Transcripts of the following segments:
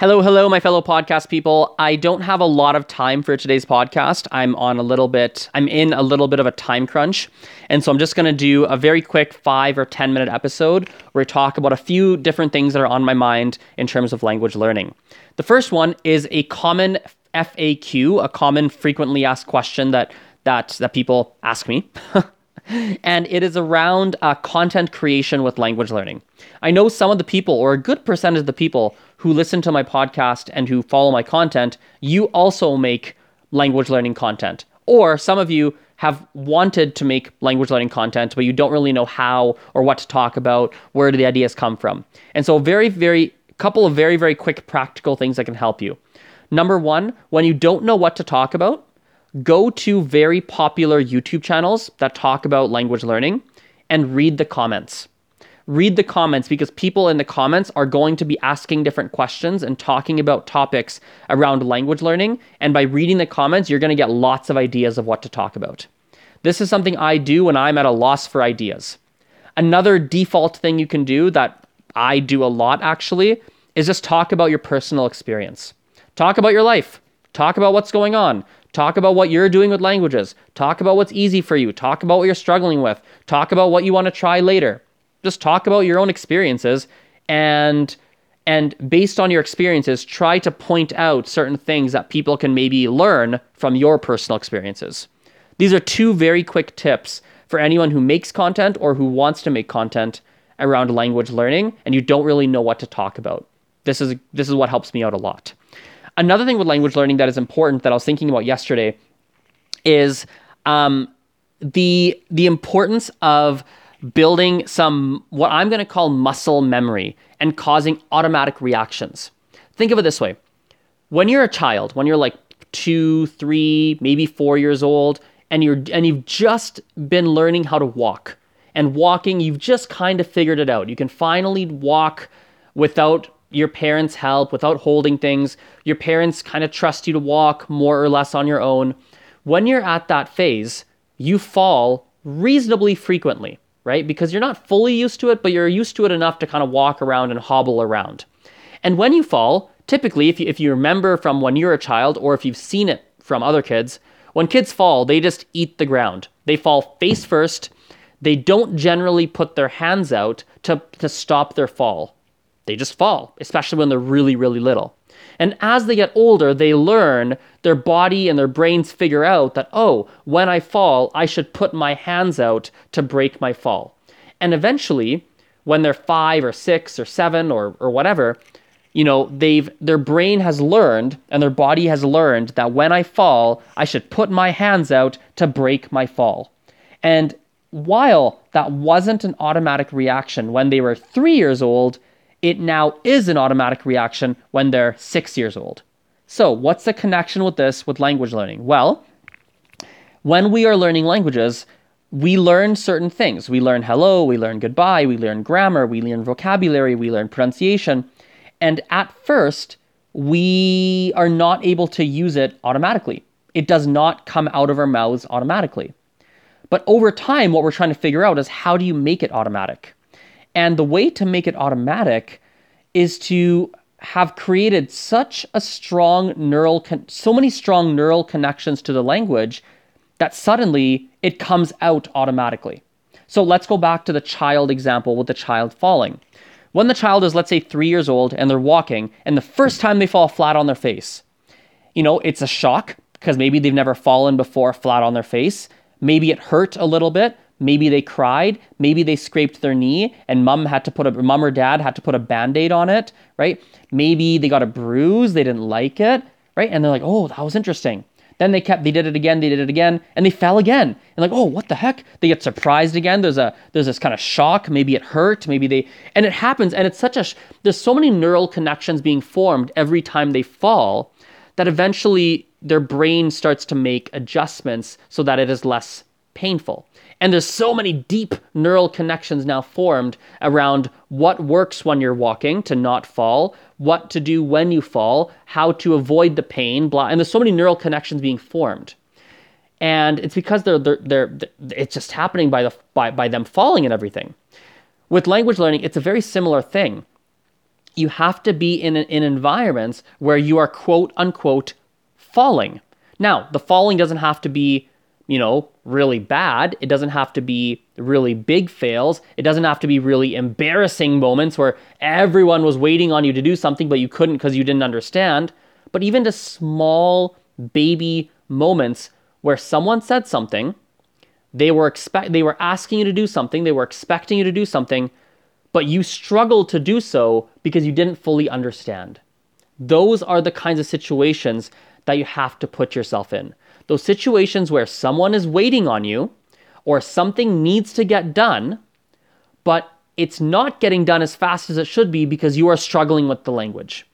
Hello, hello, my fellow podcast people. I don't have a lot of time for today's podcast. I'm on a little bit, I'm in a little bit of a time crunch. And so I'm just going to do a very quick five or 10 minute episode where we talk about a few different things that are on my mind in terms of language learning. The first one is a common FAQ, a common frequently asked question that, that, that people ask me. and it is around uh, content creation with language learning. I know some of the people, or a good percentage of the people who listen to my podcast and who follow my content, you also make language learning content. Or some of you have wanted to make language learning content, but you don't really know how or what to talk about, where do the ideas come from. And so, very, very, couple of very, very quick practical things that can help you. Number one, when you don't know what to talk about, go to very popular YouTube channels that talk about language learning and read the comments. Read the comments because people in the comments are going to be asking different questions and talking about topics around language learning. And by reading the comments, you're going to get lots of ideas of what to talk about. This is something I do when I'm at a loss for ideas. Another default thing you can do that I do a lot actually is just talk about your personal experience. Talk about your life. Talk about what's going on. Talk about what you're doing with languages. Talk about what's easy for you. Talk about what you're struggling with. Talk about what you want to try later. Just talk about your own experiences and and based on your experiences try to point out certain things that people can maybe learn from your personal experiences. These are two very quick tips for anyone who makes content or who wants to make content around language learning and you don't really know what to talk about. This is this is what helps me out a lot. Another thing with language learning that is important that I was thinking about yesterday is um, the the importance of building some what I'm going to call muscle memory and causing automatic reactions. Think of it this way: when you're a child, when you're like two, three, maybe four years old, and you're and you've just been learning how to walk and walking, you've just kind of figured it out. You can finally walk without your parents' help, without holding things. Your parents kind of trust you to walk more or less on your own. When you're at that phase, you fall reasonably frequently, right? Because you're not fully used to it, but you're used to it enough to kind of walk around and hobble around. And when you fall, typically, if you, if you remember from when you're a child or if you've seen it from other kids, when kids fall, they just eat the ground. They fall face first. They don't generally put their hands out to, to stop their fall they just fall, especially when they're really, really little. And as they get older, they learn, their body and their brains figure out that, oh, when I fall, I should put my hands out to break my fall. And eventually, when they're five or six or seven or, or whatever, you know, they've their brain has learned and their body has learned that when I fall, I should put my hands out to break my fall. And while that wasn't an automatic reaction when they were three years old, it now is an automatic reaction when they're six years old. So, what's the connection with this with language learning? Well, when we are learning languages, we learn certain things. We learn hello, we learn goodbye, we learn grammar, we learn vocabulary, we learn pronunciation. And at first, we are not able to use it automatically. It does not come out of our mouths automatically. But over time, what we're trying to figure out is how do you make it automatic? And the way to make it automatic is to have created such a strong neural, con- so many strong neural connections to the language that suddenly it comes out automatically. So let's go back to the child example with the child falling. When the child is, let's say, three years old and they're walking, and the first time they fall flat on their face, you know, it's a shock because maybe they've never fallen before flat on their face. Maybe it hurt a little bit, Maybe they cried. Maybe they scraped their knee and mom had to put a mom or dad had to put a band-aid on it, right? Maybe they got a bruise, they didn't like it, right? And they're like, "Oh, that was interesting." Then they kept they did it again, they did it again, and they fell again. And like, "Oh, what the heck?" They get surprised again. There's a there's this kind of shock, maybe it hurt, maybe they and it happens and it's such a there's so many neural connections being formed every time they fall that eventually their brain starts to make adjustments so that it is less painful. And there's so many deep neural connections now formed around what works when you're walking to not fall, what to do when you fall, how to avoid the pain, blah. And there's so many neural connections being formed. And it's because they're, they're, they're, it's just happening by, the, by, by them falling and everything. With language learning, it's a very similar thing. you have to be in, in environments where you are quote unquote falling. Now, the falling doesn't have to be, you know, really bad. It doesn't have to be really big fails. It doesn't have to be really embarrassing moments where everyone was waiting on you to do something, but you couldn't because you didn't understand. But even to small baby moments where someone said something, they were expect they were asking you to do something, they were expecting you to do something, but you struggled to do so because you didn't fully understand. Those are the kinds of situations that you have to put yourself in. Those situations where someone is waiting on you or something needs to get done, but it's not getting done as fast as it should be because you are struggling with the language.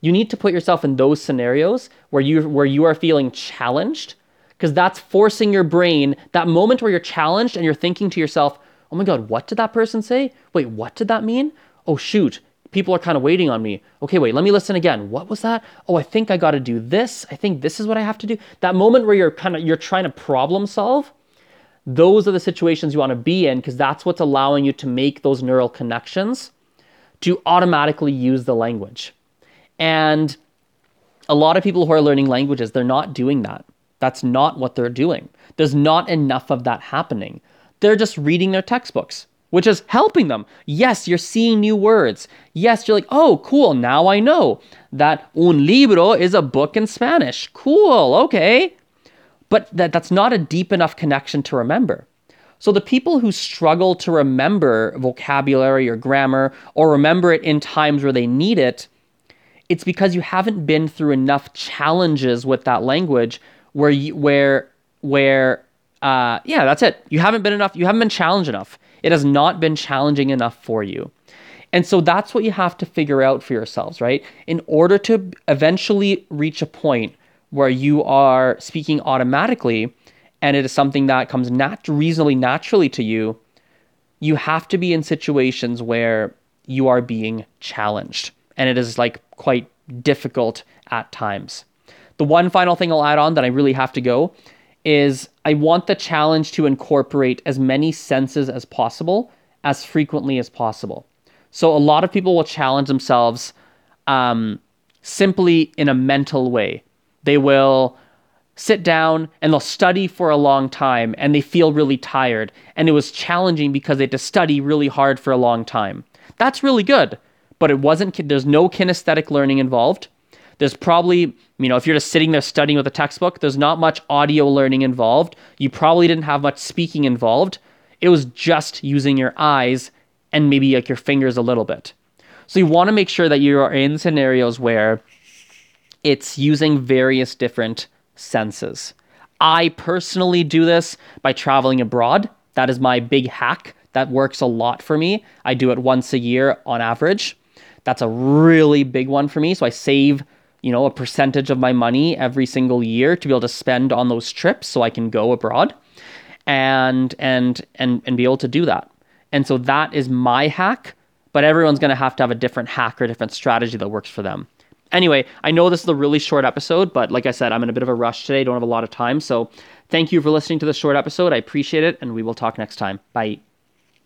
You need to put yourself in those scenarios where you where you are feeling challenged because that's forcing your brain that moment where you're challenged and you're thinking to yourself, oh my God, what did that person say? Wait, what did that mean? Oh, shoot, people are kind of waiting on me. Okay, wait, let me listen again. What was that? Oh, I think I got to do this. I think this is what I have to do. That moment where you're kind of you're trying to problem solve, those are the situations you want to be in because that's what's allowing you to make those neural connections to automatically use the language. And a lot of people who are learning languages, they're not doing that. That's not what they're doing. There's not enough of that happening. They're just reading their textbooks, which is helping them. Yes, you're seeing new words. Yes, you're like, oh, cool, now I know that un libro is a book in Spanish. Cool, okay. But that, that's not a deep enough connection to remember. So the people who struggle to remember vocabulary or grammar or remember it in times where they need it, it's because you haven't been through enough challenges with that language where you, where where uh, yeah, that's it. You haven't been enough. You haven't been challenged enough. It has not been challenging enough for you. And so that's what you have to figure out for yourselves, right? In order to eventually reach a point where you are speaking automatically and it is something that comes nat- reasonably naturally to you, you have to be in situations where you are being challenged. And it is like quite difficult at times. The one final thing I'll add on that I really have to go is I want the challenge to incorporate as many senses as possible as frequently as possible. So a lot of people will challenge themselves um, simply in a mental way. They will sit down and they'll study for a long time and they feel really tired. And it was challenging because they had to study really hard for a long time. That's really good, but it wasn't, there's no kinesthetic learning involved. There's probably, you know, if you're just sitting there studying with a textbook, there's not much audio learning involved. You probably didn't have much speaking involved. It was just using your eyes and maybe like your fingers a little bit. So you want to make sure that you are in scenarios where it's using various different senses. I personally do this by traveling abroad. That is my big hack. That works a lot for me. I do it once a year on average. That's a really big one for me. So I save you know, a percentage of my money every single year to be able to spend on those trips so I can go abroad and and and and be able to do that. And so that is my hack, but everyone's going to have to have a different hack or a different strategy that works for them. Anyway, I know this is a really short episode, but like I said, I'm in a bit of a rush today, don't have a lot of time. So, thank you for listening to this short episode. I appreciate it, and we will talk next time. Bye.